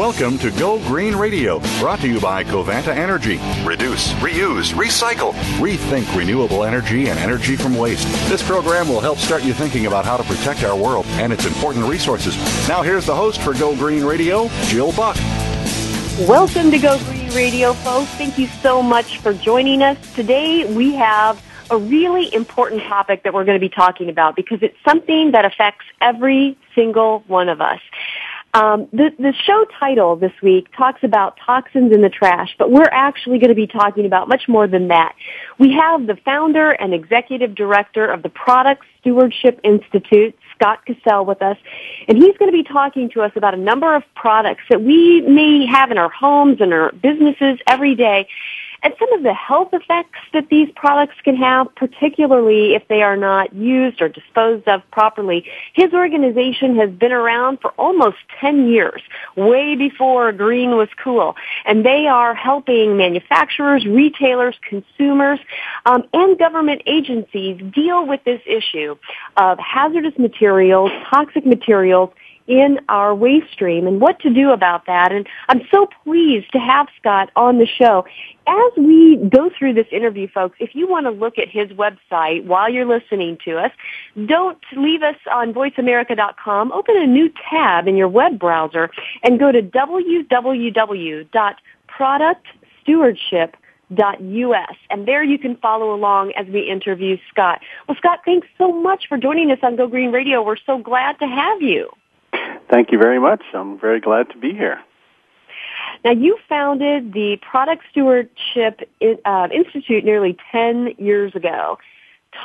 Welcome to Go Green Radio, brought to you by Covanta Energy. Reduce, reuse, recycle, rethink renewable energy and energy from waste. This program will help start you thinking about how to protect our world and its important resources. Now, here's the host for Go Green Radio, Jill Buck. Welcome to Go Green Radio, folks. Thank you so much for joining us. Today, we have a really important topic that we're going to be talking about because it's something that affects every single one of us. Um, the, the show title this week talks about toxins in the trash, but we're actually going to be talking about much more than that. We have the founder and executive director of the Product Stewardship Institute, Scott Cassel, with us, and he's going to be talking to us about a number of products that we may have in our homes and our businesses every day and some of the health effects that these products can have, particularly if they are not used or disposed of properly. His organization has been around for almost 10 years, way before green was cool. And they are helping manufacturers, retailers, consumers, um, and government agencies deal with this issue of hazardous materials, toxic materials, in our waste stream and what to do about that. And I'm so pleased to have Scott on the show. As we go through this interview, folks, if you want to look at his website while you're listening to us, don't leave us on voiceamerica.com. Open a new tab in your web browser and go to www.productstewardship.us. And there you can follow along as we interview Scott. Well, Scott, thanks so much for joining us on Go Green Radio. We're so glad to have you. Thank you very much. I'm very glad to be here. Now, you founded the Product Stewardship uh, Institute nearly 10 years ago.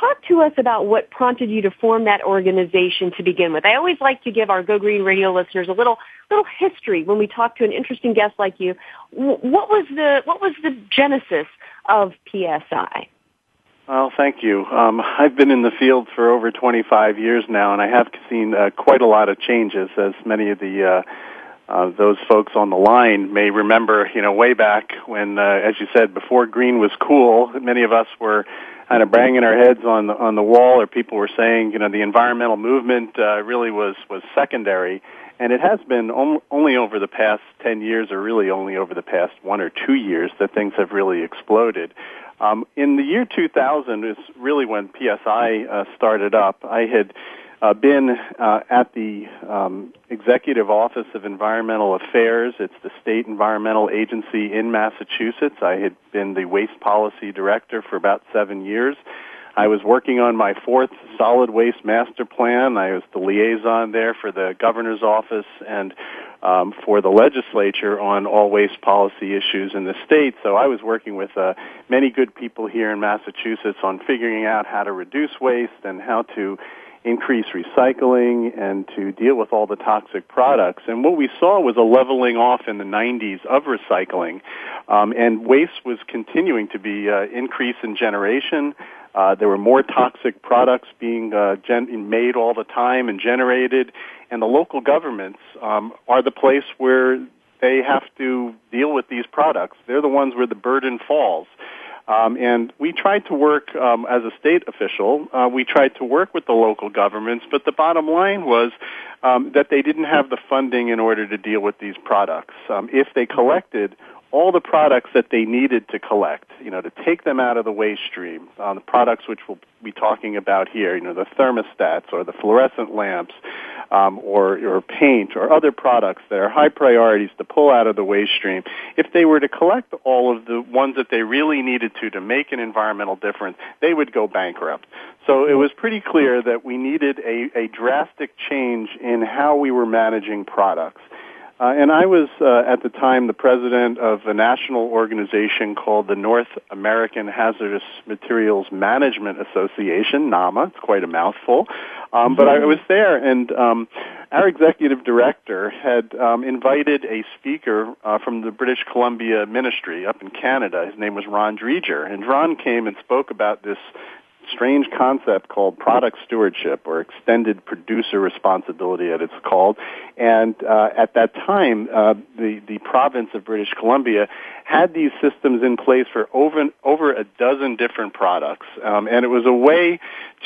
Talk to us about what prompted you to form that organization to begin with. I always like to give our Go Green Radio listeners a little little history when we talk to an interesting guest like you. What was the what was the genesis of PSI? Well, thank you. Um, I've been in the field for over 25 years now, and I have seen uh, quite a lot of changes, as many of the uh, uh, those folks on the line may remember. You know, way back when, uh, as you said, before green was cool, many of us were kind of banging our heads on the on the wall, or people were saying, you know, the environmental movement uh, really was was secondary. And it has been only over the past 10 years, or really only over the past one or two years, that things have really exploded. Um, in the year 2000 is really when PSI uh, started up. I had uh, been uh, at the um, Executive Office of Environmental Affairs. It's the state environmental agency in Massachusetts. I had been the waste policy director for about seven years. I was working on my fourth solid waste master plan. I was the liaison there for the governor's office and um, for the legislature on all waste policy issues in the state. So I was working with uh, many good people here in Massachusetts on figuring out how to reduce waste and how to increase recycling and to deal with all the toxic products. And what we saw was a leveling off in the 90s of recycling, um, and waste was continuing to be uh, increase in generation. Uh, there were more toxic products being uh, gen- made all the time and generated, and the local governments um, are the place where they have to deal with these products. They're the ones where the burden falls. Um, and we tried to work um, as a state official. Uh, we tried to work with the local governments, but the bottom line was um, that they didn't have the funding in order to deal with these products. Um, if they collected all the products that they needed to collect, you know, to take them out of the waste stream, uh, the products which we'll be talking about here, you know, the thermostats or the fluorescent lamps, um, or, or paint or other products that are high priorities to pull out of the waste stream, if they were to collect all of the ones that they really needed to to make an environmental difference, they would go bankrupt. So it was pretty clear that we needed a, a drastic change in how we were managing products. Uh, and I was uh, at the time the president of a national organization called the North American Hazardous Materials Management Association, NAHMMA. It's quite a mouthful. Um, but I was there, and um, our executive director had um, invited a speaker uh, from the British Columbia Ministry up in Canada. His name was Ron Driedger, and Ron came and spoke about this strange concept called product stewardship or extended producer responsibility as it's called. And uh, at that time, uh, the, the province of British Columbia had these systems in place for over, over a dozen different products. Um, and it was a way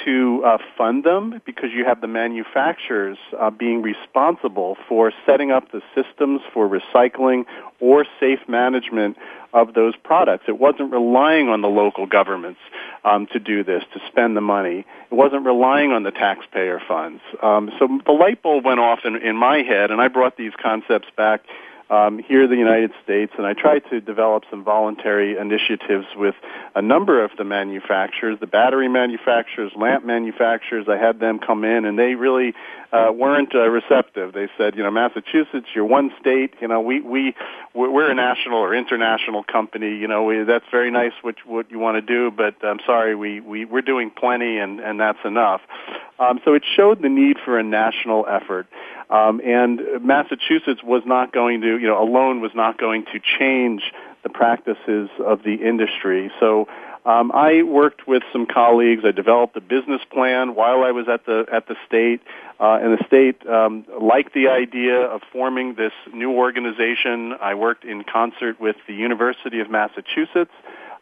to uh, fund them because you have the manufacturers uh, being responsible for setting up the systems for recycling or safe management of those products. It wasn't relying on the local governments um, to do this, to spend the money. It wasn't relying on the taxpayer funds. Um, so the light bulb went off in, in my head, and I brought these concepts back um, here in the United States, and I tried to develop some voluntary initiatives with a number of the manufacturers, the battery manufacturers, lamp manufacturers. I had them come in, and they really uh, weren't uh, receptive. They said, you know, Massachusetts, you're one state. You know, we we we're a national or international company. You know, we, that's very nice what what you want to do, but I'm sorry, we we we're doing plenty, and and that's enough. Um, so it showed the need for a national effort. Um, and Massachusetts was not going to, you know, alone was not going to change the practices of the industry. So um, I worked with some colleagues. I developed a business plan while I was at the at the state, uh, and the state um, liked the idea of forming this new organization. I worked in concert with the University of Massachusetts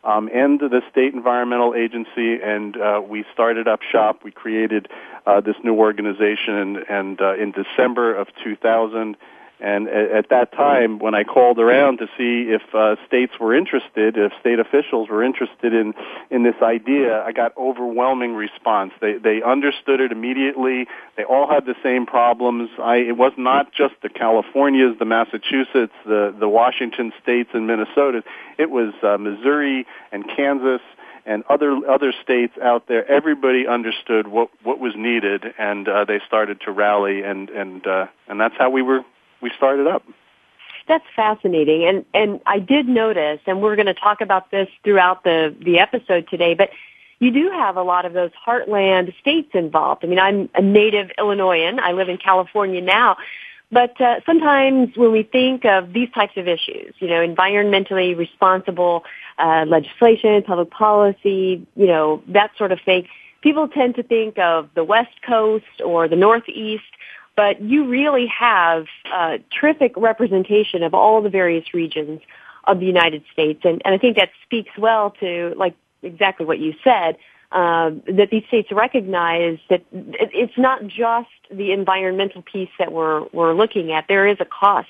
um, and the state environmental agency, and uh, we started up shop. We created uh, this new organization, and, and uh, in December of 2000. And at, at that time, when I called around to see if uh, states were interested, if state officials were interested in in this idea, I got overwhelming response. They they understood it immediately. They all had the same problems. I it was not just the Californias, the Massachusetts, the the Washington states, and Minnesota. It was uh, Missouri and Kansas and other other states out there, everybody understood what what was needed, and uh, they started to rally, and and uh, and that's how we were we started up. That's fascinating, and and I did notice, and we're going to talk about this throughout the the episode today, but you do have a lot of those heartland states involved. I mean, I'm a native Illinoisan. I live in California now. But uh, sometimes when we think of these types of issues, you know, environmentally responsible uh, legislation, public policy, you know, that sort of thing, people tend to think of the West Coast or the Northeast but you really have uh, terrific representation of all the various regions of the United States, and, and I think that speaks well to like exactly what you said. Uh, that these states recognize that it's not just the environmental piece that we're we're looking at. There is a cost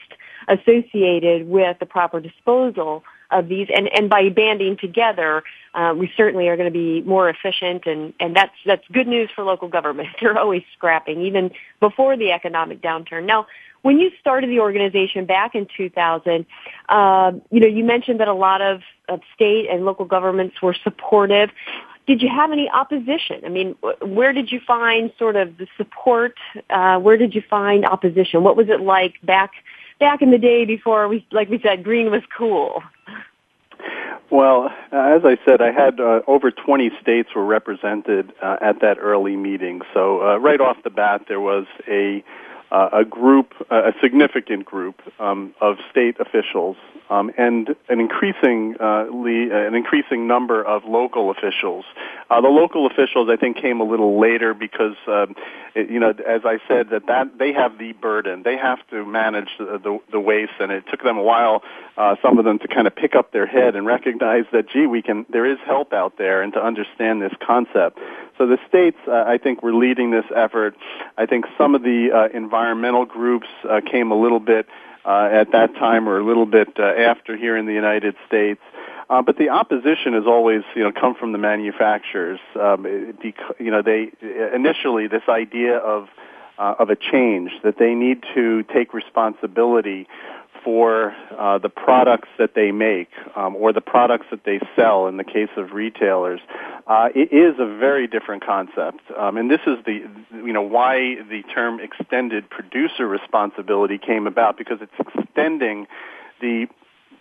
associated with the proper disposal of these, and, and by banding together, uh, we certainly are going to be more efficient, and, and that's that's good news for local government. They're always scrapping, even before the economic downturn. Now, when you started the organization back in 2000, uh, you know you mentioned that a lot of, of state and local governments were supportive. Did you have any opposition? I mean, where did you find sort of the support? Uh, where did you find opposition? What was it like back back in the day before we, like we said, green was cool? Well, as I said, I had uh, over 20 states were represented uh, at that early meeting. So uh, right off the bat, there was a uh, a group, a significant group um, of state officials, um, and an increasing, uh, an increasing number of local officials. Uh, the local officials, I think, came a little later because, um, it, you know, as I said, that that they have the burden. They have to manage the the, the waste, and it took them a while. Uh, some of them to kind of pick up their head and recognize that, gee, we can. There is help out there, and to understand this concept. So the states, uh, I think, were leading this effort. I think some of the uh, environmental groups uh, came a little bit uh, at that time or a little bit uh, after here in the United States. Uh, but the opposition has always, you know, come from the manufacturers. Um, because, you know, they initially this idea of uh, of a change that they need to take responsibility for uh, the products that they make um, or the products that they sell in the case of retailers uh, it is a very different concept. Um, and this is the you know why the term extended producer responsibility came about because it's extending the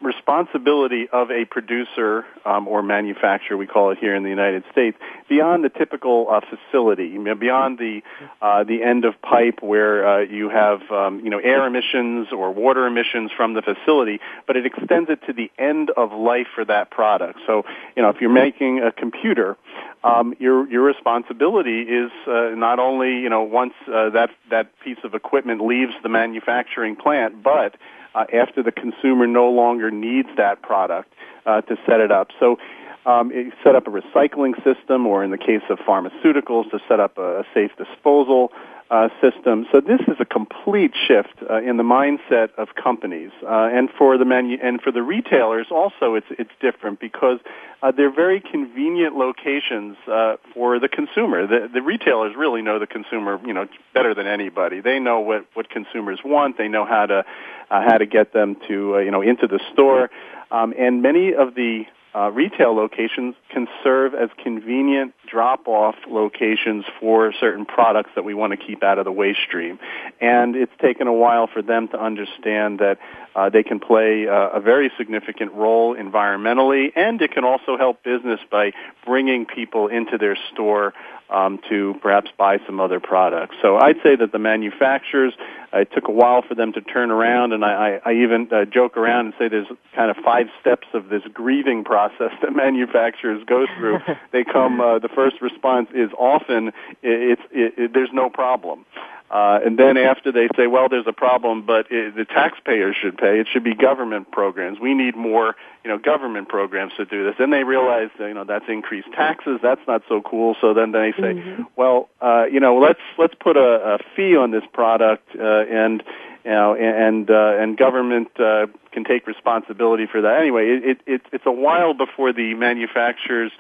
responsibility of a producer um, or manufacturer, we call it here in the United States, beyond the typical uh, facility, beyond the uh, the end of pipe where uh, you have um, you know air emissions or water emissions from the facility, but it extends it to the end of life for that product. So you know if you're making a computer, um, your your responsibility is uh, not only you know once uh, that that piece of equipment leaves the manufacturing plant, but uh, after the consumer no longer needs that product uh, to set it up. So um, set up a recycling system, or in the case of pharmaceuticals, to set up a, a safe disposal uh, system. So this is a complete shift uh, in the mindset of companies, uh, and for the manu- and for the retailers also, it's it's different because uh, they're very convenient locations uh, for the consumer. The, the retailers really know the consumer, you know, better than anybody. They know what what consumers want. They know how to uh, how to get them to you know into the store, um, and many of the uh, retail locations can serve as convenient drop-off locations for certain products that we want to keep out of the waste stream. And it's taken a while for them to understand that uh, they can play uh, a very significant role environmentally, and it can also help business by bringing people into their store um, to perhaps buy some other products. So I'd say that the manufacturers, uh, it took a while for them to turn around, and I, I, I even uh, joke around and say there's kind of five steps of this grieving process that manufacturers go through. they come, uh, the first response is often it's it, it, there's no problem. Uh, and then after they say, well, there's a problem, but it, the taxpayers should pay. It should be government programs. We need more, you know, government programs to do this. Then they realize, you know, that's increased taxes. That's not so cool. So then they say, mm-hmm. well, uh, you know, let's let's put a, a fee on this product, uh, and you know, and uh, and government uh, can take responsibility for that. Anyway, it, it it's a while before the manufacturers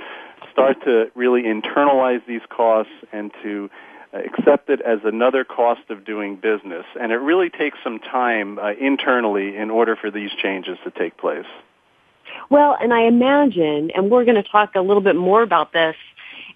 start to really internalize these costs and to accept it as another cost of doing business. And it really takes some time uh, internally in order for these changes to take place. Well, and I imagine, and we're going to talk a little bit more about this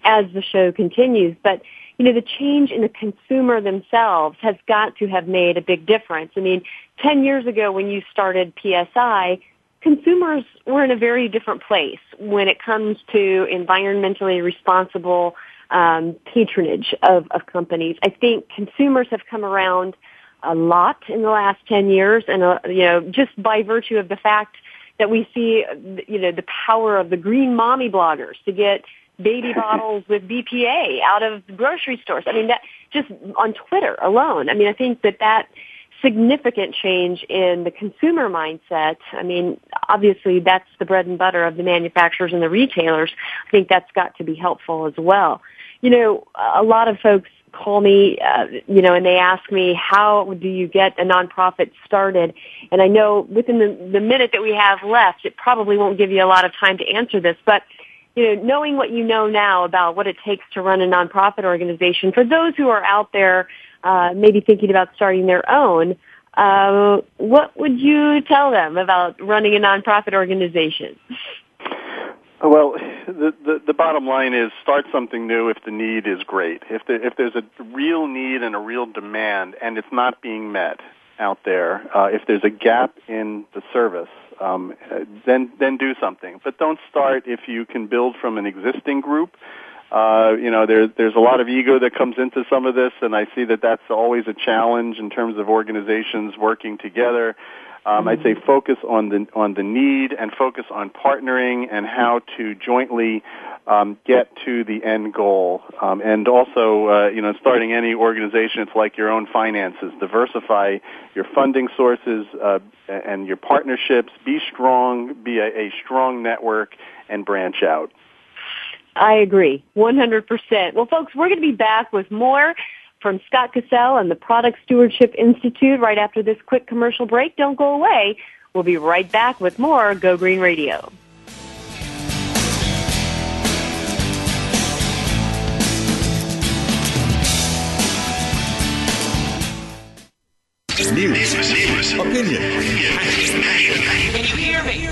as the show continues, but you know, the change in the consumer themselves has got to have made a big difference. I mean, 10 years ago when you started PSI, consumers were in a very different place when it comes to environmentally responsible um, patronage of, of companies. I think consumers have come around a lot in the last 10 years and, uh, you know, just by virtue of the fact that we see, you know, the power of the green mommy bloggers to get baby bottles with BPA out of grocery stores. I mean, that just on Twitter alone. I mean, I think that that significant change in the consumer mindset. I mean, obviously that's the bread and butter of the manufacturers and the retailers. I think that's got to be helpful as well you know, a lot of folks call me, uh, you know, and they ask me, how do you get a nonprofit started? And I know within the, the minute that we have left, it probably won't give you a lot of time to answer this, but you know, knowing what you know now about what it takes to run a nonprofit organization, for those who are out there, uh, maybe thinking about starting their own, uh, what would you tell them about running a nonprofit organization? Well, the, the, the bottom line is start something new if the need is great. If the, if there's a real need and a real demand and it's not being met out there, uh, if there's a gap in the service, um, then then do something. But don't start if you can build from an existing group. Uh, you know, there's there's a lot of ego that comes into some of this, and I see that that's always a challenge in terms of organizations working together. Um, I'd say focus on the on the need and focus on partnering and how to jointly um, get to the end goal. Um, and also, uh, you know, starting any organization, it's like your own finances. Diversify your funding sources uh, and your partnerships. Be strong. Be a, a strong network and branch out. I agree, 100%. Well, folks, we're going to be back with more from Scott Cassel and the Product Stewardship Institute right after this quick commercial break. Don't go away. We'll be right back with more Go Green Radio. News, opinion, Can you hear me?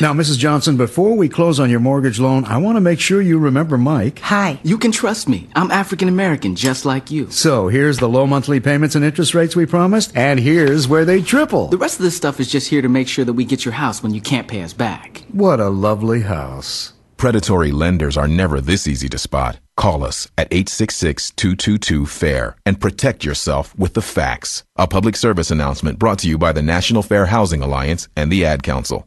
Now, Mrs. Johnson, before we close on your mortgage loan, I want to make sure you remember Mike. Hi, you can trust me. I'm African American, just like you. So, here's the low monthly payments and interest rates we promised, and here's where they triple. The rest of this stuff is just here to make sure that we get your house when you can't pay us back. What a lovely house. Predatory lenders are never this easy to spot. Call us at 866-222-FAIR and protect yourself with the facts. A public service announcement brought to you by the National Fair Housing Alliance and the Ad Council.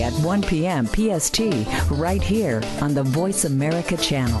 at 1 p.m. PST, right here on the Voice America channel.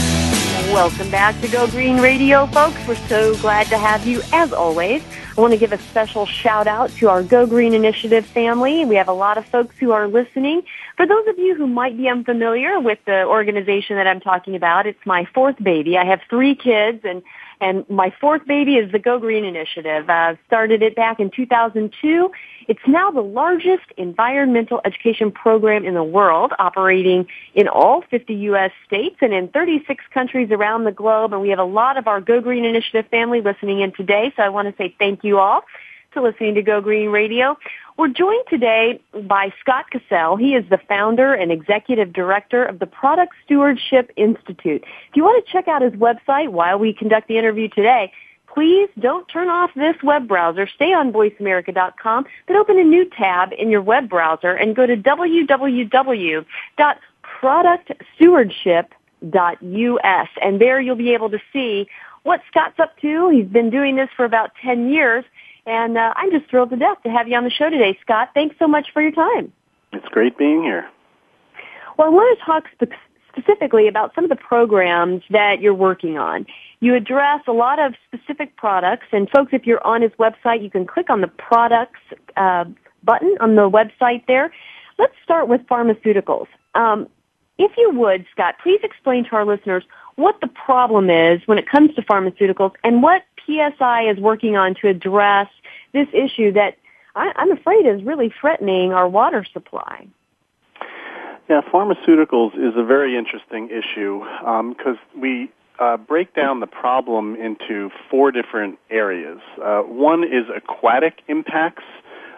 Welcome back to Go Green Radio, folks. We're so glad to have you, as always. I want to give a special shout out to our Go Green Initiative family. We have a lot of folks who are listening. For those of you who might be unfamiliar with the organization that I'm talking about, it's my fourth baby. I have three kids and and my fourth baby is the Go Green Initiative. Uh, started it back in 2002. It's now the largest environmental education program in the world, operating in all 50 U.S. states and in 36 countries around the globe. And we have a lot of our Go Green Initiative family listening in today. So I want to say thank you all to listening to Go Green Radio. We're joined today by Scott Cassel. He is the founder and executive director of the Product Stewardship Institute. If you want to check out his website while we conduct the interview today, please don't turn off this web browser. Stay on voiceamerica.com, but open a new tab in your web browser and go to www.productstewardship.us. And there you'll be able to see what Scott's up to. He's been doing this for about 10 years and uh, I'm just thrilled to death to have you on the show today, Scott. Thanks so much for your time. It's great being here. Well, I want to talk spe- specifically about some of the programs that you're working on. You address a lot of specific products, and folks, if you're on his website, you can click on the products uh, button on the website there. Let's start with pharmaceuticals. Um, if you would, Scott, please explain to our listeners what the problem is when it comes to pharmaceuticals and what PSI is working on to address this issue that I, I'm afraid is really threatening our water supply. Yeah, pharmaceuticals is a very interesting issue because um, we uh, break down the problem into four different areas. Uh, one is aquatic impacts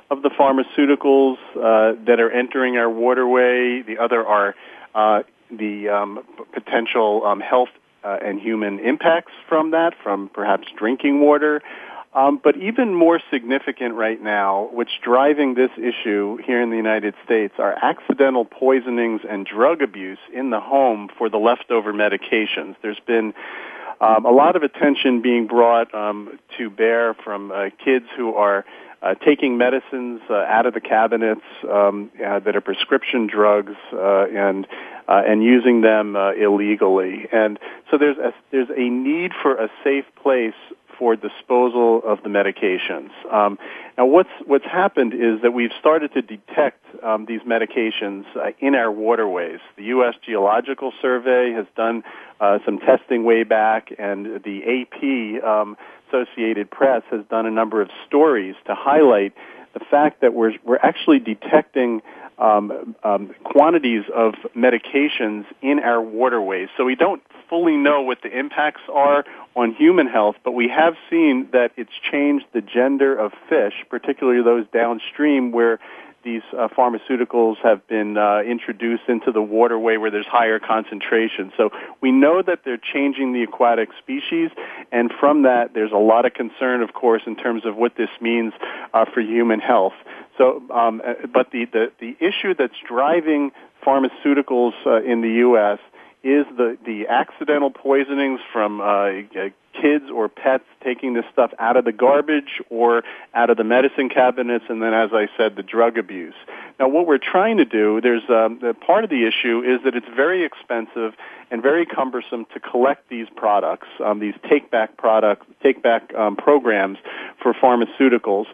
of the pharmaceuticals uh, that are entering our waterway. The other are uh, the um, potential um, health uh, and human impacts from that, from perhaps drinking water. Um, but even more significant right now, what's driving this issue here in the United States are accidental poisonings and drug abuse in the home for the leftover medications. There's been um, a lot of attention being brought um, to bear from uh, kids who are uh, taking medicines uh, out of the cabinets um, uh, that are prescription drugs uh, and uh, and using them uh, illegally. And so there's a, there's a need for a safe place for disposal of the medications. Um, now, what's what's happened is that we've started to detect um, these medications uh, in our waterways. The U.S. Geological Survey has done uh, some testing way back, and the AP um, Associated Press has done a number of stories to highlight the fact that we're we're actually detecting um, um, quantities of medications in our waterways. So we don't fully know what the impacts are on human health, but we have seen that it's changed the gender of fish, particularly those downstream where these uh, pharmaceuticals have been uh, introduced into the waterway where there's higher concentration. So we know that they're changing the aquatic species, and from that, there's a lot of concern, of course, in terms of what this means uh, for human health. So, um, uh, but the, the the issue that's driving pharmaceuticals uh, in the U.S. is the the accidental poisonings from uh, kids or pets taking this stuff out of the garbage or out of the medicine cabinets, and then, as I said, the drug abuse. Now, what we're trying to do, there's um, the part of the issue is that it's very expensive and very cumbersome to collect these products, um, these take back product, take back um, programs for pharmaceuticals,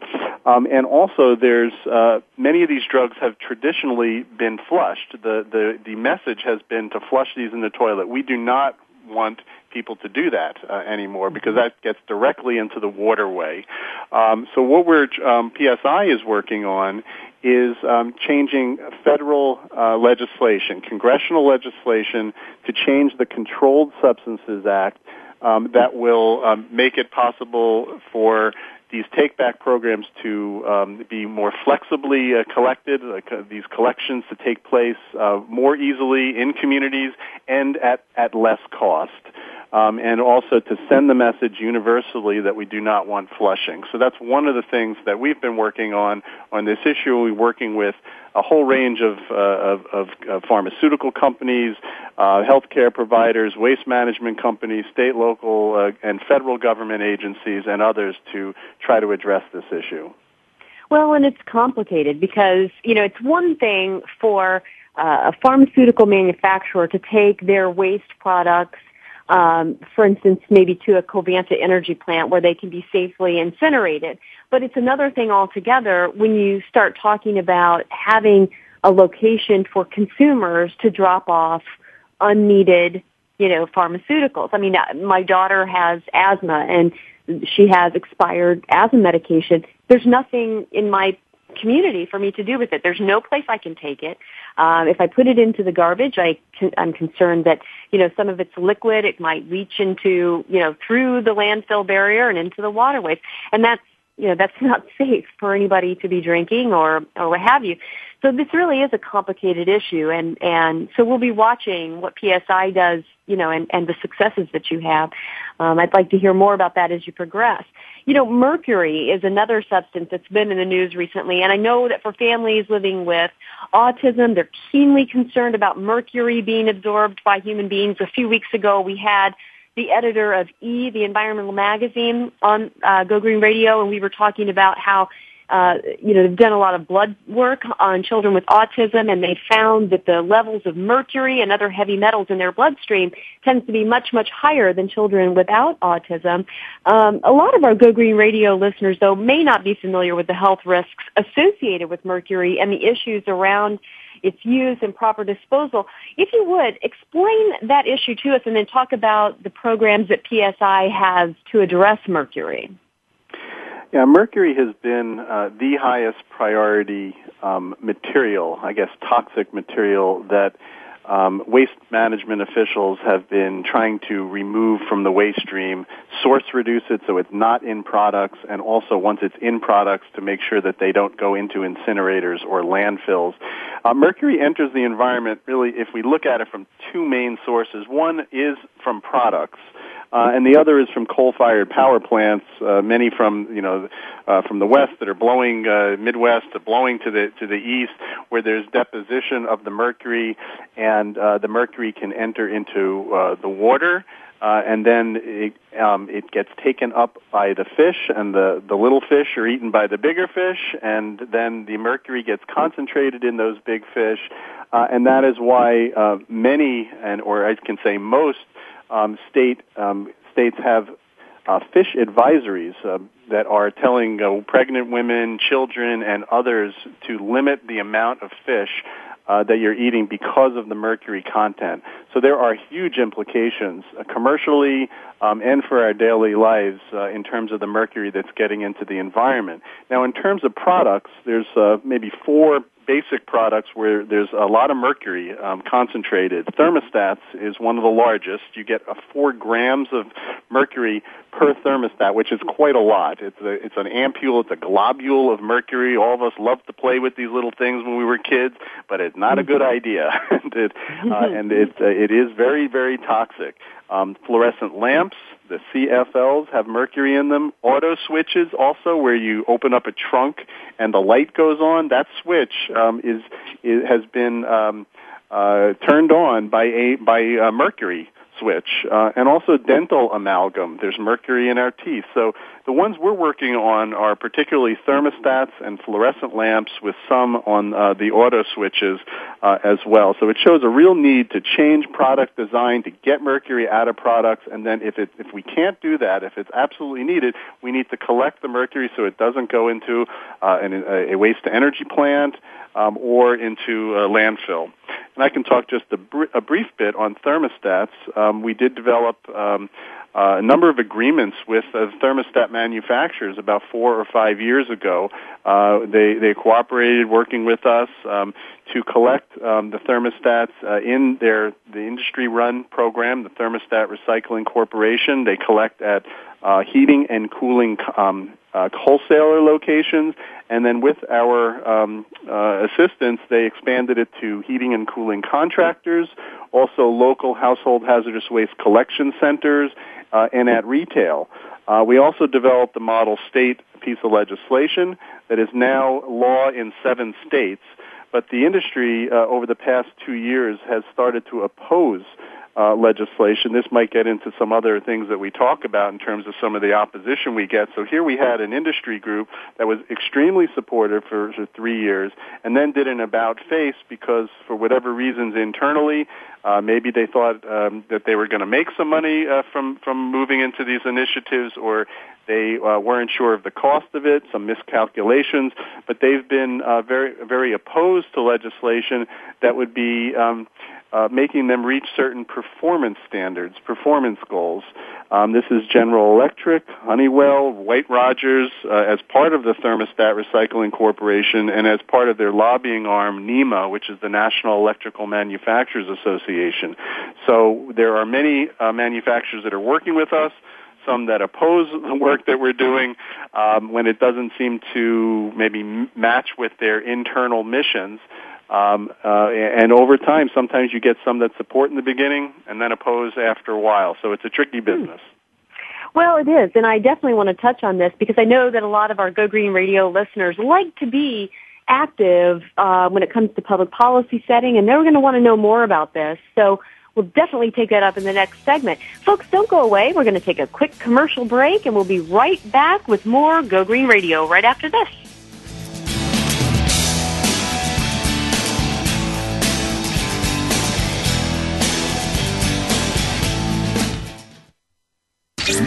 um, and also there's uh, many of these drugs have traditionally been flushed. The the the message has been to flush these in the toilet. We do not want people to do that uh, anymore because that gets directly into the waterway. Um, so what we're um, PSI is working on is um, changing federal uh, legislation, congressional legislation, to change the Controlled Substances Act um, that will um, make it possible for these take back programs to um, be more flexibly uh, collected, like, uh, these collections to take place uh, more easily in communities and at, at less cost um, and also to send the message universally that we do not want flushing. So that's one of the things that we've been working on on this issue. We're working with a whole range of, uh, of, of, of, pharmaceutical companies, uh, healthcare providers, waste management companies, state, local, uh, and federal government agencies, and others to try to address this issue. Well, and it's complicated because, you know, it's one thing for uh, a pharmaceutical manufacturer to take their waste products um, for instance, maybe to a Covanta energy plant where they can be safely incinerated. But it's another thing altogether when you start talking about having a location for consumers to drop off unneeded, you know, pharmaceuticals. I mean, uh, my daughter has asthma and she has expired asthma medication. There's nothing in my community for me to do with it. There's no place I can take it. Um, if I put it into the garbage, I I'm concerned that you know some of it's liquid. It might reach into you know through the landfill barrier and into the waterways, and that's you know that's not safe for anybody to be drinking or or what have you. So this really is a complicated issue, and and so we'll be watching what PSI does, you know, and and the successes that you have. Um, I'd like to hear more about that as you progress. You know, mercury is another substance that's been in the news recently, and I know that for families living with autism, they're keenly concerned about mercury being absorbed by human beings. A few weeks ago, we had the editor of E, the environmental magazine, on uh, Go Green Radio, and we were talking about how uh, you know, they've done a lot of blood work on children with autism, and they found that the levels of mercury and other heavy metals in their bloodstream tends to be much, much higher than children without autism. Um, a lot of our Go Green Radio listeners, though, may not be familiar with the health risks associated with mercury and the issues around its use and proper disposal. If you would, explain that issue to us and then talk about the programs that PSI has to address mercury. Yeah, mercury has been uh, the highest priority um, material, I guess toxic material that um, waste management officials have been trying to remove from the waste stream, source reduce it so it's not in products, and also once it's in products to make sure that they don't go into incinerators or landfills. Uh, mercury enters the environment really, if we look at it from two main sources. One is from products. Uh, and the other is from coal-fired power plants, uh, many from you know uh, from the west that are blowing uh, Midwest, to blowing to the to the east, where there's deposition of the mercury, and uh, the mercury can enter into uh, the water. Uh, and then it, um, it gets taken up by the fish, and the, the little fish are eaten by the bigger fish, and then the mercury gets concentrated in those big fish, uh, and that is why uh, many, and or I can say most, um, state um, states have uh, fish advisories uh, that are telling uh, pregnant women, children, and others to limit the amount of fish uh, that you're eating because of the mercury content. So there are huge implications uh, commercially um, and for our daily lives uh, in terms of the mercury that's getting into the environment. Now, in terms of products, there's uh, maybe four basic products where there's a lot of mercury um, concentrated. Thermostats is one of the largest. You get a four grams of mercury per thermostat, which is quite a lot. It's a, it's an ampule, it's a globule of mercury. All of us loved to play with these little things when we were kids, but it's not a good mm-hmm. idea, and it uh, and it uh, it is very very toxic. Um, fluorescent lamps, the CFLs have mercury in them. Auto switches also, where you open up a trunk and the light goes on. That switch um, is, is has been um, uh, turned on by a by a mercury switch, uh, and also dental amalgam. There's mercury in our teeth. So the ones we're working on are particularly thermostats and fluorescent lamps with some on uh, the auto switches uh, as well. So it shows a real need to change product design to get mercury out of products, and then if it if we can't do that, if it's absolutely needed, we need to collect the mercury so it doesn't go into uh, an, a waste to energy plant um, or into a landfill. And I can talk just a, br- a brief bit on thermostats. Um, we did develop um, uh, a number of agreements with uh, thermostat manufacturers about four or five years ago. Uh, they they cooperated working with us um, to collect um, the thermostats uh, in their the industry run program, the Thermostat Recycling Corporation. They collect at uh, heating and cooling um, uh, wholesaler locations, and then with our um, uh, assistance, they expanded it to heating and cooling contractors, also local household hazardous waste collection centers, uh, and at retail. Uh, we also developed a model state piece of legislation that is now law in seven states, but the industry uh, over the past two years has started to oppose uh, legislation. This might get into some other things that we talk about in terms of some of the opposition we get. So here we had an industry group that was extremely supportive for, for three years and then did an about face because for whatever reasons internally, uh, maybe they thought um, that they were going to make some money uh, from, from moving into these initiatives or they uh, weren't sure of the cost of it, some miscalculations, but they've been uh, very, very opposed to legislation that would be um, uh, making them reach certain performance standards, performance goals. Um, this is General Electric, Honeywell, White-Rodgers, uh, as part of the Thermostat Recycling Corporation and as part of their lobbying arm, NEMA, which is the National Electrical Manufacturers Association. So there are many uh, manufacturers that are working with us some that oppose the work that we're doing um, when it doesn't seem to maybe match with their internal missions. Um, uh, and over time, sometimes you get some that support in the beginning and then oppose after a while. So it's a tricky hmm. business. Well, it is, and I definitely want to touch on this because I know that a lot of our Go Green Radio listeners like to be active uh, when it comes to public policy setting, and they're going to want to know more about this. So we'll definitely take that up in the next segment. Folks, don't go away. We're going to take a quick commercial break, and we'll be right back with more Go Green Radio right after this.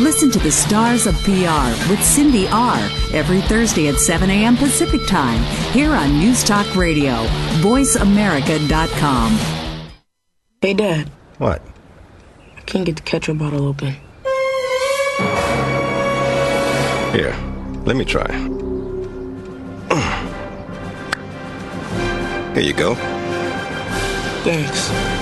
Listen to the Stars of PR with Cindy R. every Thursday at 7 a.m. Pacific Time here on News Talk Radio, voiceamerica.com. Hey, Dad. What? I can't get the ketchup bottle open. Here, let me try. Here you go. Thanks.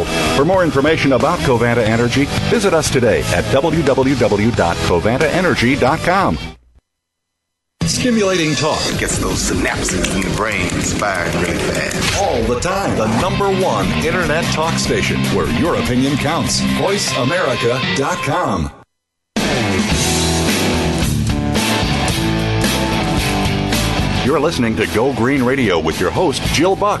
For more information about Covanta Energy, visit us today at www.covantaenergy.com. Stimulating talk gets those synapses in the brain firing really fast. All the time. The number one internet talk station where your opinion counts. VoiceAmerica.com. You're listening to Go Green Radio with your host, Jill Buck.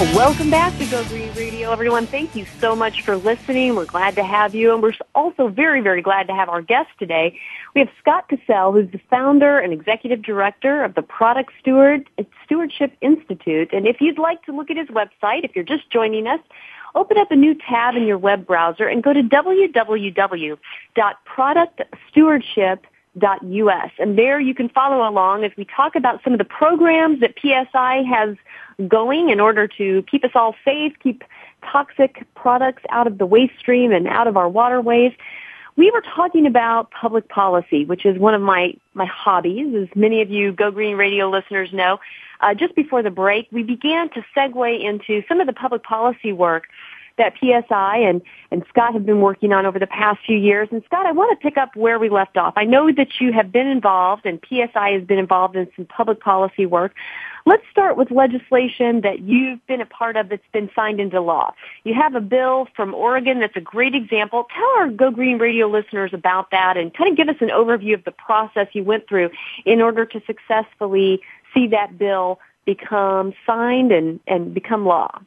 Welcome back to Go Green Radio, everyone. Thank you so much for listening. We're glad to have you, and we're also very, very glad to have our guest today. We have Scott Cassel, who's the founder and executive director of the Product Steward Stewardship Institute. And if you'd like to look at his website, if you're just joining us, open up a new tab in your web browser and go to www.productstewardship.us. And there you can follow along as we talk about some of the programs that PSI has going in order to keep us all safe, keep toxic products out of the waste stream and out of our waterways. We were talking about public policy, which is one of my, my hobbies, as many of you Go Green Radio listeners know. Uh, just before the break, we began to segue into some of the public policy work that PSI and, and Scott have been working on over the past few years. And Scott, I want to pick up where we left off. I know that you have been involved and PSI has been involved in some public policy work. Let's start with legislation that you've been a part of that's been signed into law. You have a bill from Oregon that's a great example. Tell our Go Green Radio listeners about that and kind of give us an overview of the process you went through in order to successfully see that bill become signed and, and become law.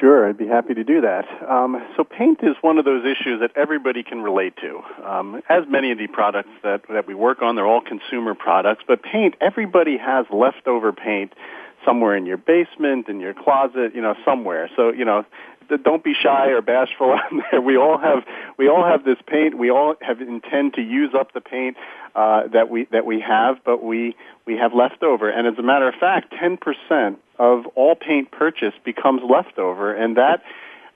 Sure, I'd be happy to do that. Um, so paint is one of those issues that everybody can relate to. Um, as many of the products that, that we work on, they're all consumer products, but paint, everybody has leftover paint somewhere in your basement, in your closet, you know, somewhere. So, you know, don't be shy or bashful out there. We all have we all have this paint. We all have intend to use up the paint uh, that we that we have, but we we have leftover. And as a matter of fact, ten percent of all paint purchased becomes leftover, and that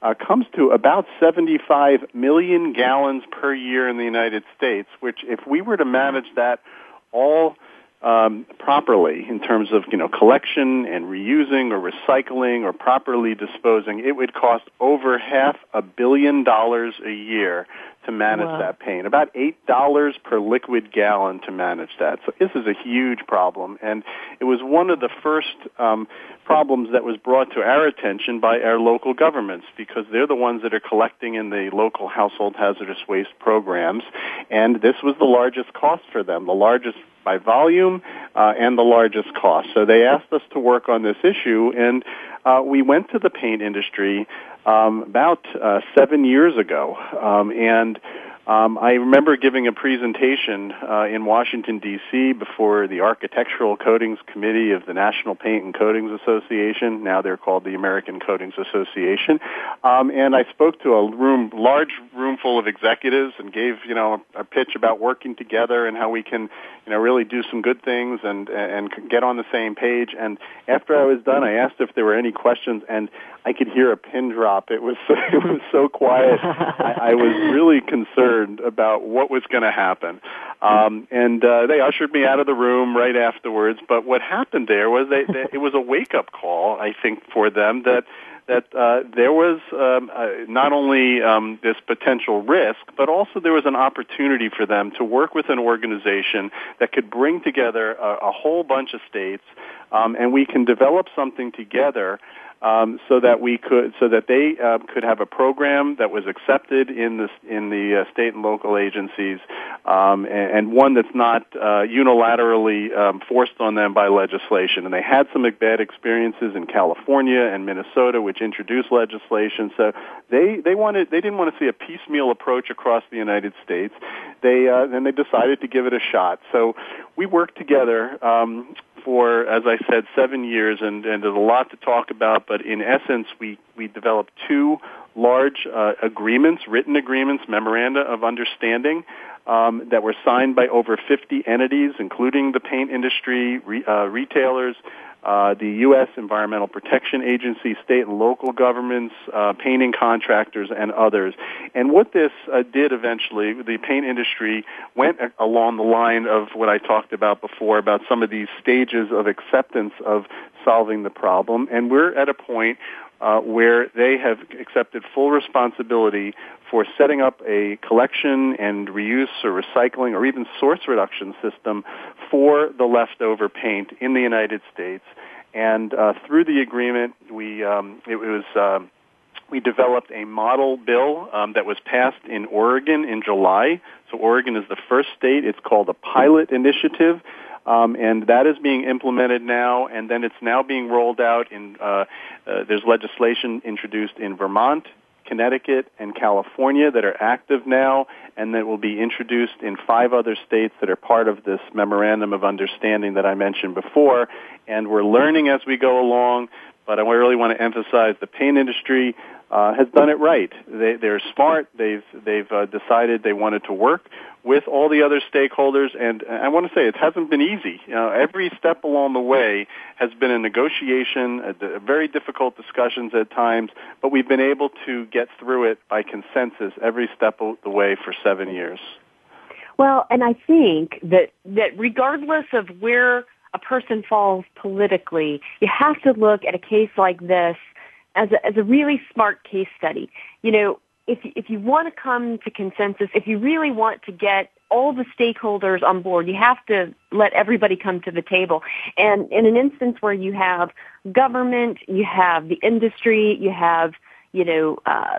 uh, comes to about 75 million gallons per year in the United States. Which, if we were to manage that all um, properly in terms of you know collection and reusing or recycling or properly disposing, it would cost over half a billion dollars a year to manage wow. that paint. About eight dollars per liquid gallon to manage that. So this is a huge problem, and it was one of the first um, problems that was brought to our attention by our local governments because they're the ones that are collecting in the local household hazardous waste programs, and this was the largest cost for them. The largest by volume uh, and the largest cost. So they asked us to work on this issue, and uh, we went to the paint industry um, about uh, seven years ago, um, and um, I remember giving a presentation uh, in Washington D.C. before the Architectural Coatings Committee of the National Paint and Coatings Association. Now they're called the American Coatings Association, um, and I spoke to a room, large room full of executives, and gave you know a, pitch about working together and how we can you know really do some good things and and get on the same page. And after I was done, I asked if there were any questions, and I could hear a pin drop. It was it was so quiet. I, I was really concerned about what was going to happen, um, and uh, they ushered me out of the room right afterwards. But what happened there was they, they, it was a wake up call, I think, for them that that uh, there was um, uh, not only um, this potential risk, but also there was an opportunity for them to work with an organization that could bring together a, a whole bunch of states, um, and we can develop something together um, so that we could, so that they uh, could have a program that was accepted in the in the uh, state and local agencies, um, and, and, one that's not uh, unilaterally um, forced on them by legislation. And they had some bad experiences in California and Minnesota, which introduced legislation. So they they wanted they didn't want to see a piecemeal approach across the United States. They uh, and they decided to give it a shot. So we worked together um, for, as I said, seven years, and, and there's a lot to talk about. But in essence, we we developed two large uh, agreements, written agreements, memoranda of understanding. Um, that were signed by over 50 entities, including the paint industry, re, uh, retailers, uh, the U.S. Environmental Protection Agency, state and local governments, uh, painting contractors, and others. And what this uh, did eventually, the paint industry went along the line of what I talked about before about some of these stages of acceptance of solving the problem. And we're at a point uh, where they have accepted full responsibility for setting up a collection and reuse or recycling or even source reduction system for the leftover paint in the United States. And uh, through the agreement, we um, it was. Uh, we developed a model bill um, that was passed in Oregon in July. So Oregon is the first state. It's called a pilot initiative. Um, and that is being implemented now, and then it's now being rolled out in. Uh, uh, there's legislation introduced in Vermont, Connecticut, and California that are active now, and that will be introduced in five other states that are part of this memorandum of understanding that I mentioned before. And we're learning as we go along, but I really want to emphasize the paint industry uh, has done it right. They, they're smart. They've they've uh, decided they wanted to work with all the other stakeholders. And I want to say it hasn't been easy. You know, every step along the way has been a negotiation, a, a very difficult discussions at times, but we've been able to get through it by consensus every step of the way for seven years. Well, and I think that that regardless of where a person falls politically, you have to look at a case like this as a, as a really smart case study. You know, if if you want to come to consensus, if you really want to get all the stakeholders on board, you have to let everybody come to the table. And in an instance where you have government, you have the industry, you have you know, uh,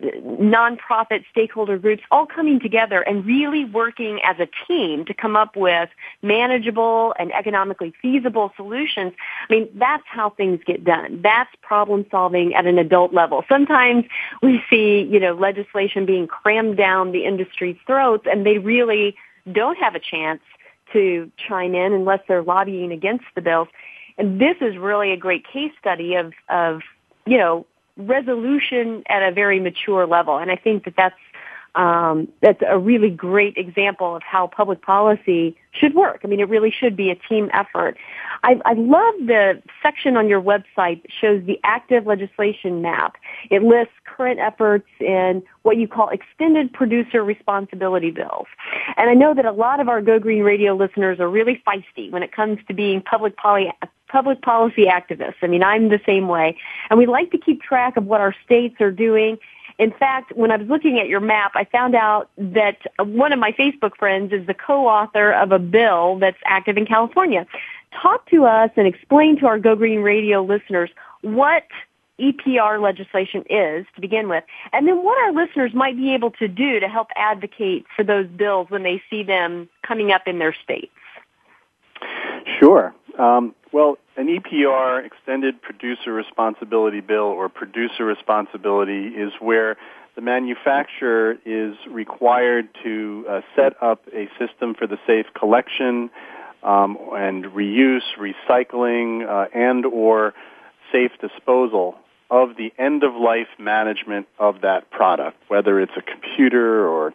nonprofit stakeholder groups all coming together and really working as a team to come up with manageable and economically feasible solutions. I mean, that's how things get done. That's problem solving at an adult level. Sometimes we see, you know, legislation being crammed down the industry's throats and they really don't have a chance to chime in unless they're lobbying against the bills. And this is really a great case study of, of, you know, resolution at a very mature level. And I think that that's um, that's a really great example of how public policy should work. I mean, it really should be a team effort. I, I love the section on your website that shows the active legislation map. It lists current efforts in what you call extended producer responsibility bills. And I know that a lot of our Go Green Radio listeners are really feisty when it comes to being public policy public policy activists. I mean, I'm the same way. And we like to keep track of what our states are doing in fact, when I was looking at your map, I found out that one of my Facebook friends is the co-author of a bill that's active in California. Talk to us and explain to our Go Green Radio listeners what EPR legislation is to begin with, and then what our listeners might be able to do to help advocate for those bills when they see them coming up in their states. Sure. Um, well, an EPR, extended producer responsibility bill, or producer responsibility, is where the manufacturer is required to uh, set up a system for the safe collection um, and reuse, recycling, uh, and or safe disposal of the end of life management of that product, whether it's a computer or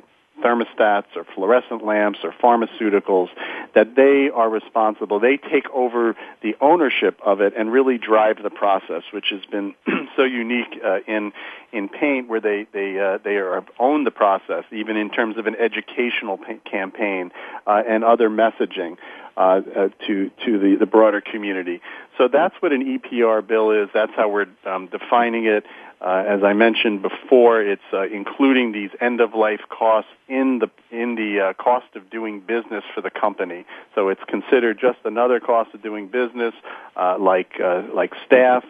thermostats or fluorescent lamps or pharmaceuticals, that they are responsible. They take over the ownership of it and really drive the process, which has been so unique uh, in in paint, where they they uh, they are own the process, even in terms of an educational campaign uh, and other messaging. Uh, uh, to to the, the broader community. So that's what an EPR bill is. That's how we're um, defining it. Uh, as I mentioned before, it's uh, including these end-of-life costs in the in the uh, cost of doing business for the company. So it's considered just another cost of doing business, uh, like uh, like staff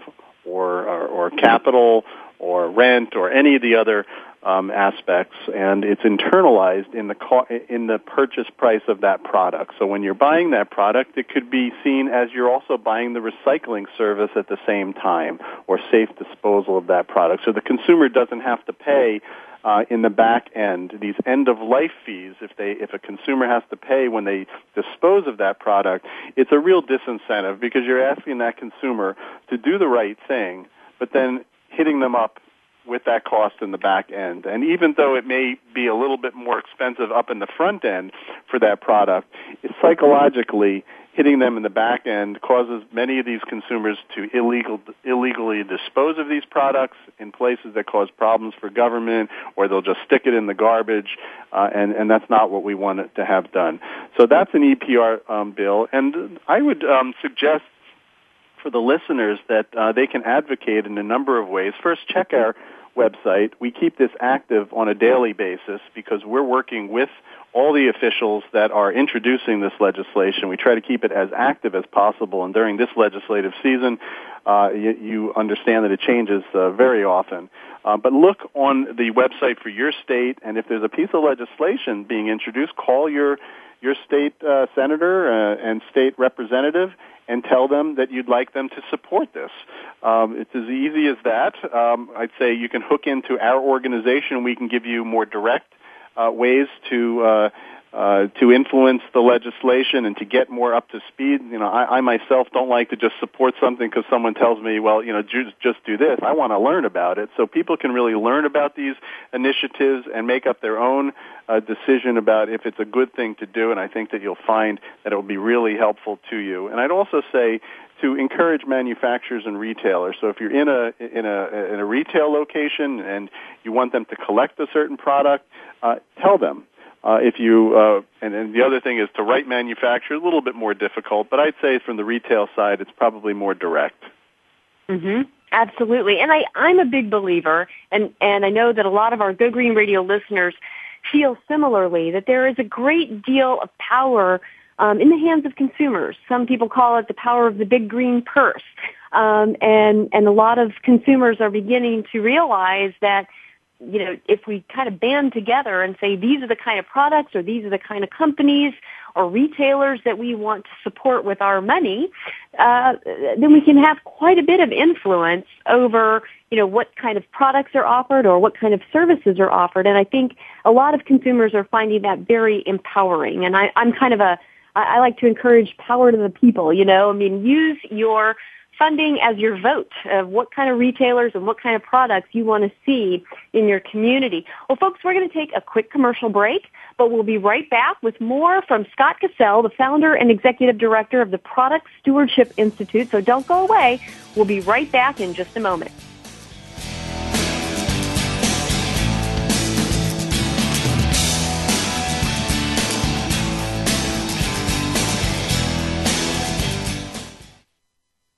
or, or or capital or rent or any of the other um, aspects, and it's internalized in the co- in the purchase price of that product. So when you're buying that product, it could be seen as you're also buying the recycling service at the same time, or safe disposal of that product. So the consumer doesn't have to pay. Uh, in the back end, these end of life fees, if they if a consumer has to pay when they dispose of that product, it's a real disincentive because you're asking that consumer to do the right thing, but then hitting them up with that cost in the back end. And even though it may be a little bit more expensive up in the front end for that product, psychologically hitting them in the back end causes many of these consumers to illegal, illegally dispose of these products in places that cause problems for government, or they'll just stick it in the garbage, uh, and, and that's not what we want to have done. So that's an EPR um, bill, and I would um, suggest for the listeners that uh, they can advocate in a number of ways. First, check our website. We keep this active on a daily basis because we're working with all the officials that are introducing this legislation. We try to keep it as active as possible, and during this legislative season, uh, you, you, understand that it changes uh, very often. Uh, but look on the website for your state, and if there's a piece of legislation being introduced, call your your state uh, senator uh, and state representative and tell them that you'd like them to support this. Um, it's as easy as that. Um, I'd say you can hook into our organization. And we can give you more direct uh, ways to uh, to influence the legislation and to get more up to speed. You know, I, I myself don't like to just support something because someone tells me, well, you know, just, just do this. I want to learn about it. So people can really learn about these initiatives and make up their own uh, decision about if it's a good thing to do. And I think that you'll find that it will be really helpful to you. And I'd also say to encourage manufacturers and retailers. So if you're in a in a in a retail location and you want them to collect a certain product, uh, tell them uh, if you uh, and, and the other thing is to write manufacturers a little bit more difficult, but I'd say from the retail side, it's probably more direct. Mm-hmm. Absolutely, and I I'm a big believer, and and I know that a lot of our Go Green Radio listeners feel similarly that there is a great deal of power um, in the hands of consumers. Some people call it the power of the big green purse, um, and and a lot of consumers are beginning to realize that you know, if we kind of band together and say these are the kind of products or these are the kind of companies or retailers that we want to support with our money, uh, then we can have quite a bit of influence over, you know, what kind of products are offered or what kind of services are offered. And I think a lot of consumers are finding that very empowering. And I, I'm kind of a, I like to encourage power to the people, you know, I mean, use your funding as your vote of what kind of retailers and what kind of products you want to see in your community. Well, folks, we're going to take a quick commercial break, but we'll be right back with more from Scott Cassel, the founder and executive director of the Product Stewardship Institute. So don't go away. We'll be right back in just a moment.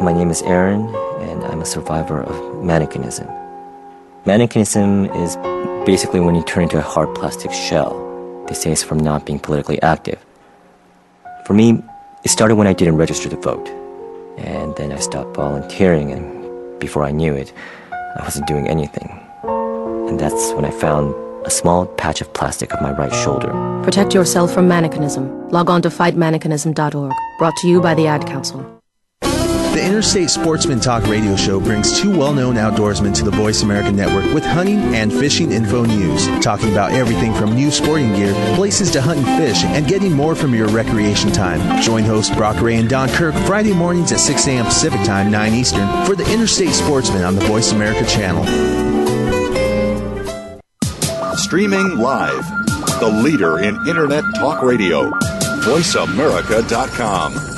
my name is Aaron, and I'm a survivor of mannequinism. Mannequinism is basically when you turn into a hard plastic shell. They say it's from not being politically active. For me, it started when I didn't register to vote. And then I stopped volunteering, and before I knew it, I wasn't doing anything. And that's when I found a small patch of plastic on my right shoulder. Protect yourself from mannequinism. Log on to fightmannequinism.org. Brought to you by the Ad Council. Interstate Sportsman Talk radio show brings two well known outdoorsmen to the Voice America Network with hunting and fishing info news, talking about everything from new sporting gear, places to hunt and fish, and getting more from your recreation time. Join hosts Brock Ray and Don Kirk Friday mornings at 6 a.m. Pacific Time, 9 Eastern, for the Interstate Sportsman on the Voice America channel. Streaming live, the leader in Internet talk radio, voiceamerica.com.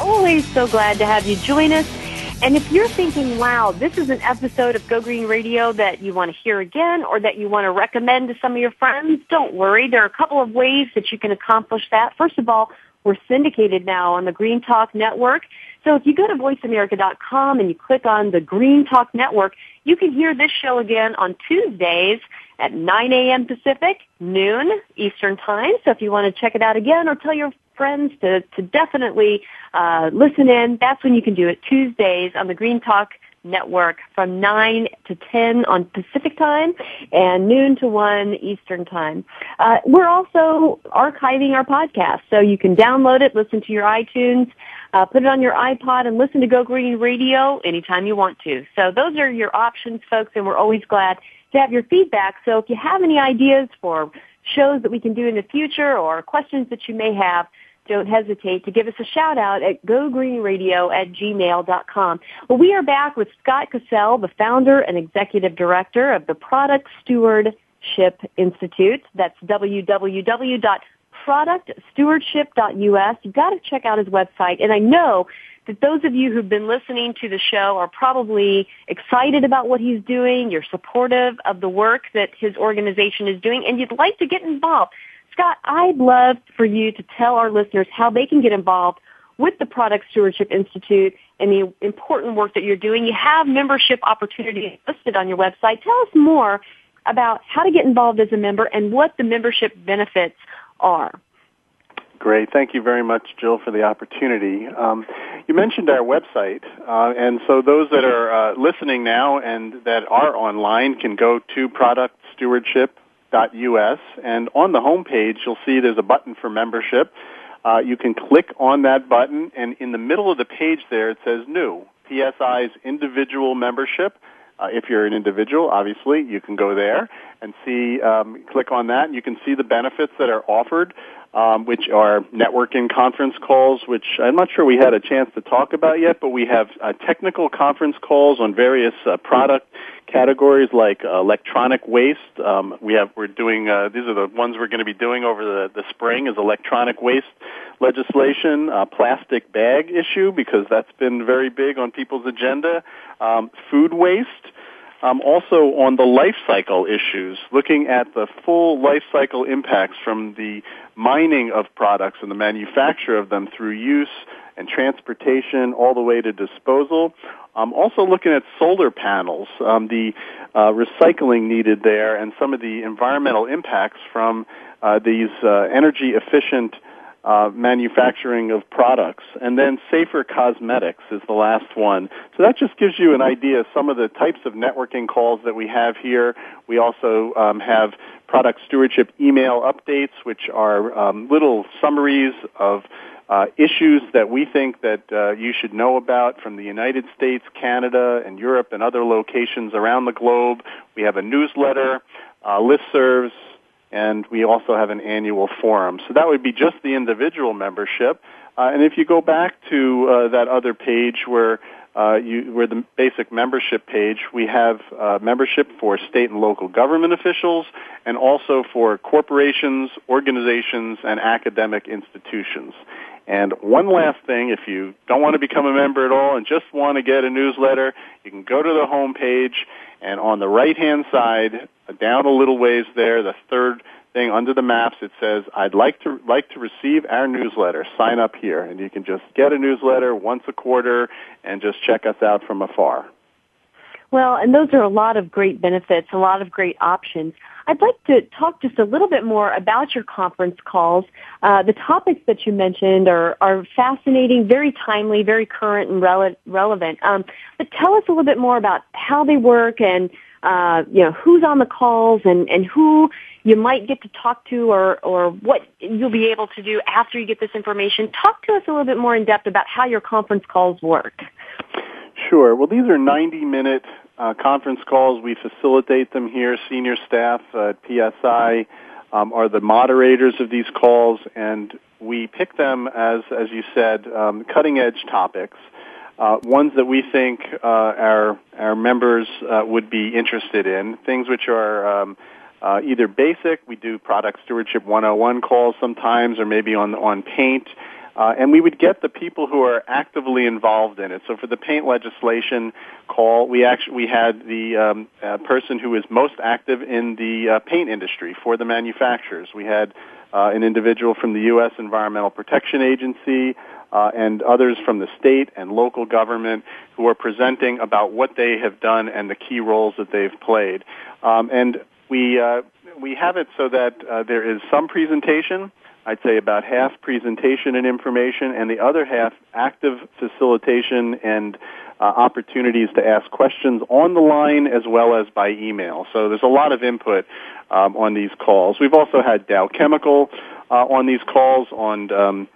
Always so glad to have you join us. And if you're thinking, wow, this is an episode of Go Green Radio that you want to hear again or that you want to recommend to some of your friends, don't worry. There are a couple of ways that you can accomplish that. First of all, we're syndicated now on the Green Talk Network. So if you go to voiceamerica.com and you click on the Green Talk Network, you can hear this show again on Tuesdays at 9 a.m. Pacific, noon Eastern Time. So if you want to check it out again or tell your friends to, to definitely uh, listen in, that's when you can do it. Tuesdays on the Green Talk Network from 9 to 10 on Pacific Time and noon to 1 Eastern Time. Uh, we're also archiving our podcast, so you can download it, listen to your iTunes, uh, put it on your iPod, and listen to Go Green Radio anytime you want to. So those are your options, folks, and we're always glad to have your feedback. So if you have any ideas for shows that we can do in the future or questions that you may have, don't hesitate to give us a shout out at gogreenradio at gmail.com. Well, we are back with Scott Cassel, the founder and executive director of the Product Stewardship Institute. That's www.productstewardship.us. You've got to check out his website. And I know that those of you who've been listening to the show are probably excited about what he's doing. You're supportive of the work that his organization is doing, and you'd like to get involved. Scott, I'd love for you to tell our listeners how they can get involved with the Product Stewardship Institute and the important work that you're doing. You have membership opportunities listed on your website. Tell us more about how to get involved as a member and what the membership benefits are. Great. Thank you very much, Jill, for the opportunity. Um, you mentioned our website, uh, and so those that are uh, listening now and that are online can go to productstewardship.us, and on the homepage you'll see there's a button for membership. Uh, you can click on that button, and in the middle of the page there it says New, PSI's individual membership. Uh, if you're an individual, obviously, you can go there and see, um, click on that, and you can see the benefits that are offered um, which are networking conference calls, which I'm not sure we had a chance to talk about yet, but we have uh, technical conference calls on various uh, product categories like uh, electronic waste. Um, we have we're doing uh, these are the ones we're going to be doing over the, the spring is electronic waste legislation, uh, plastic bag issue because that's been very big on people's agenda, um, food waste. Um, also on the life cycle issues, looking at the full life cycle impacts from the mining of products and the manufacture of them through use and transportation all the way to disposal. Um, also looking at solar panels, um, the uh, recycling needed there, and some of the environmental impacts from uh, these uh, energy efficient uh, manufacturing of products. And then safer cosmetics is the last one. So that just gives you an idea of some of the types of networking calls that we have here. We also um, have product stewardship email updates, which are um, little summaries of uh, issues that we think that uh, you should know about from the United States, Canada, and Europe, and other locations around the globe. We have a newsletter, uh, listservs, and we also have an annual forum. So that would be just the individual membership. Uh, and if you go back to uh, that other page where uh, you, the basic membership page, we have uh, membership for state and local government officials, and also for corporations, organizations, and academic institutions. And one last thing, if you don't want to become a member at all and just want to get a newsletter, you can go to the home page and on the right hand side, down a little ways there, the third thing under the maps, it says, I'd like to, like to receive our newsletter. Sign up here. And you can just get a newsletter once a quarter and just check us out from afar. Well, and those are a lot of great benefits, a lot of great options. I'd like to talk just a little bit more about your conference calls. Uh, the topics that you mentioned are, are fascinating, very timely, very current and rele- relevant. Um, but tell us a little bit more about how they work and uh, you know who's on the calls and, and who you might get to talk to or, or what you'll be able to do after you get this information. Talk to us a little bit more in depth about how your conference calls work. Sure. Well, these are 90 minute uh, conference calls. We facilitate them here. Senior staff at PSI um, are the moderators of these calls, and we pick them as, as you said, um, cutting edge topics. Uh, ones that we think uh, our our members uh, would be interested in, things which are um, uh, either basic. We do product stewardship 101 calls sometimes, or maybe on on paint. Uh, and we would get the people who are actively involved in it. So for the paint legislation call, we actually we had the um, uh, person who is most active in the uh, paint industry for the manufacturers. We had uh, an individual from the U.S. Environmental Protection Agency uh, and others from the state and local government who are presenting about what they have done and the key roles that they've played. Um, and we uh, we have it so that uh, there is some presentation I'd say about half presentation and information, and the other half active facilitation and uh, opportunities to ask questions on the line as well as by email. So there's a lot of input um, on these calls. We've also had Dow Chemical uh, on these calls on um,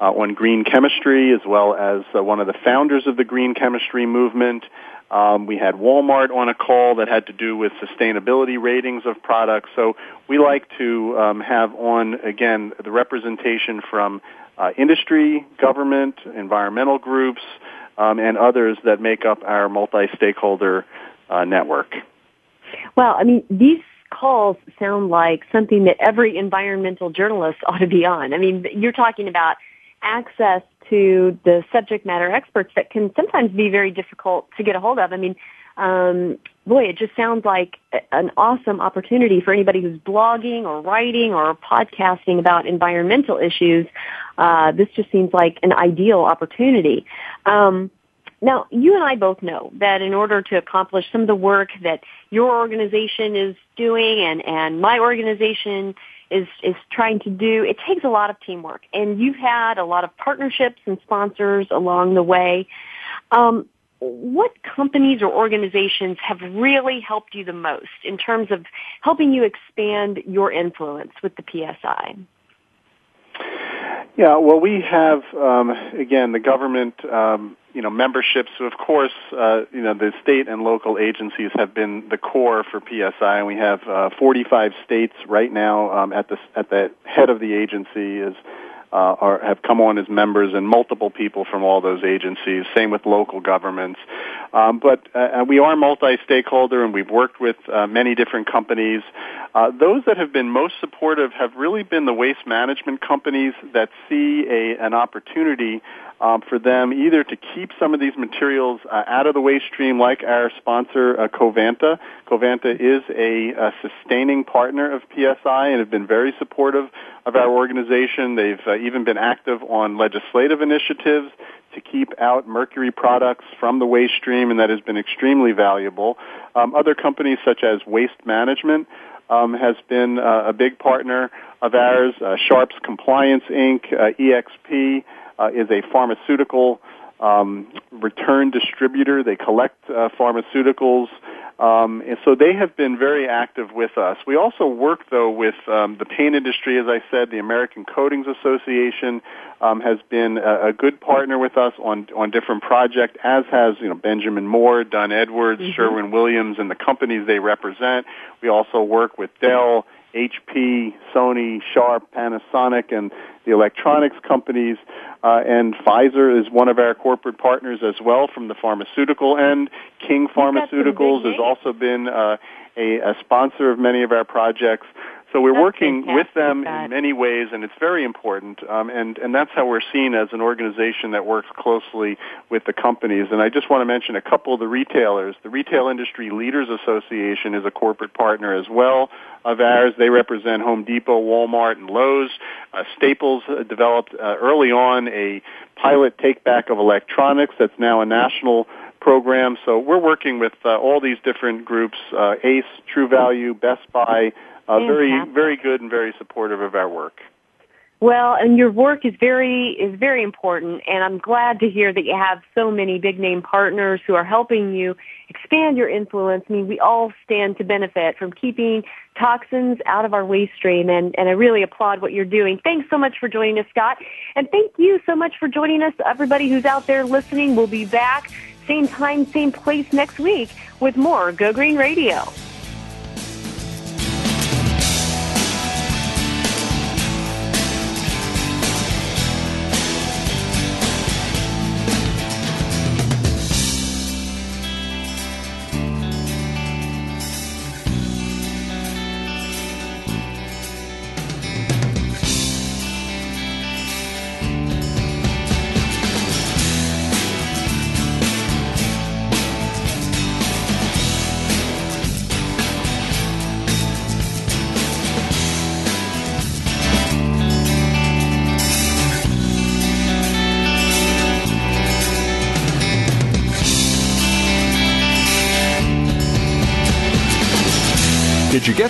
uh, on green chemistry, as well as uh, one of the founders of the green chemistry movement. Um, we had Walmart on a call that had to do with sustainability ratings of products. So we like to um, have on again the representation from uh, industry, government, environmental groups, um, and others that make up our multi-stakeholder uh, network. Well, I mean these calls sound like something that every environmental journalist ought to be on. I mean, you're talking about access to the subject matter experts that can sometimes be very difficult to get a hold of. I mean, um, boy, it just sounds like an awesome opportunity for anybody who's blogging or writing or podcasting about environmental issues. Uh, this just seems like an ideal opportunity. Um, now, you and I both know that in order to accomplish some of the work that your organization is doing and, and my organization is is trying to do. It takes a lot of teamwork, and you've had a lot of partnerships and sponsors along the way. Um, what companies or organizations have really helped you the most in terms of helping you expand your influence with the PSI? Yeah, well, we have um, again the government, um, you know, memberships. Of course, uh, you know, the state and local agencies have been the core for PSI, and we have uh, 45 states right now um, at the at the head of the agency is. Uh, are, have come on as members and multiple people from all those agencies. Same with local governments. Um, but uh, we are multi-stakeholder, and we've worked with uh, many different companies. Uh, those that have been most supportive have really been the waste management companies that see a, an opportunity um, for them either to keep some of these materials uh, out of the waste stream, like our sponsor uh, Covanta. Covanta is a, a, sustaining partner of PSI and have been very supportive of our organization. They've uh, even been active on legislative initiatives to keep out mercury products from the waste stream, and that has been extremely valuable. Um, other companies such as Waste Management um, has been uh, a big partner of ours. Uh, Sharps Compliance Inc., uh, EXP uh, is a pharmaceutical um, return distributor. They collect uh, pharmaceuticals. Um, and so they have been very active with us. We also work, though, with um, the paint industry. As I said, the American Coatings Association um, has been a, a good partner with us on on different projects, as has you know Benjamin Moore, Dunn Edwards, mm-hmm. Sherwin Williams, and the companies they represent. We also work with Dell. HP, Sony, Sharp, Panasonic, and the electronics companies. Uh, and Pfizer is one of our corporate partners as well from the pharmaceutical end. King Pharmaceuticals has also been uh, a, a sponsor of many of our projects. So we're that's working with them that. in many ways, and it's very important. Um, and and that's how we're seen as an organization that works closely with the companies. And I just want to mention a couple of the retailers. The Retail Industry Leaders Association is a corporate partner as well of ours. They represent Home Depot, Walmart, and Lowe's. Uh, Staples uh, developed uh, early on a pilot take back of electronics that's now a national program. So we're working with uh, all these different groups: uh, Ace, True Value, Best Buy uh, very very good and very supportive of our work. Well, and your work is very is very important, and I'm glad to hear that you have so many big name partners who are helping you expand your influence. I mean, we all stand to benefit from keeping toxins out of our waste stream, and and I really applaud what you're doing. Thanks so much for joining us, Scott, and thank you so much for joining us, everybody who's out there listening. We'll be back same time, same place next week with more Go Green Radio.